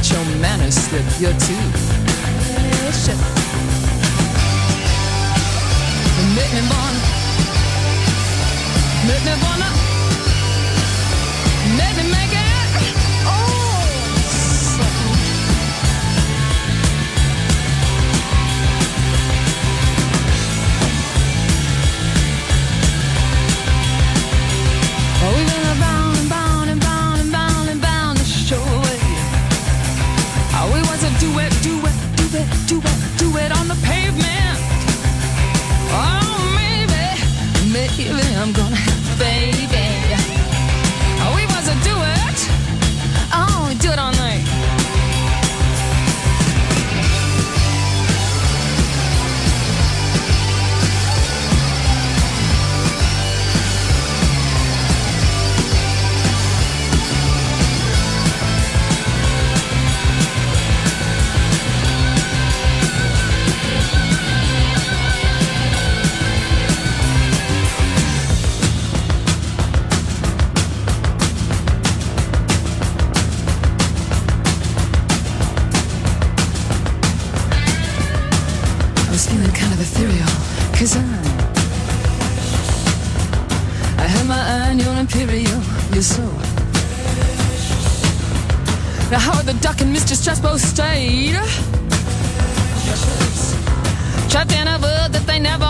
but your manners slip. You're too patient. Make me wanna, make me wanna. i'm going Just both stayed. Trapped in a world that they never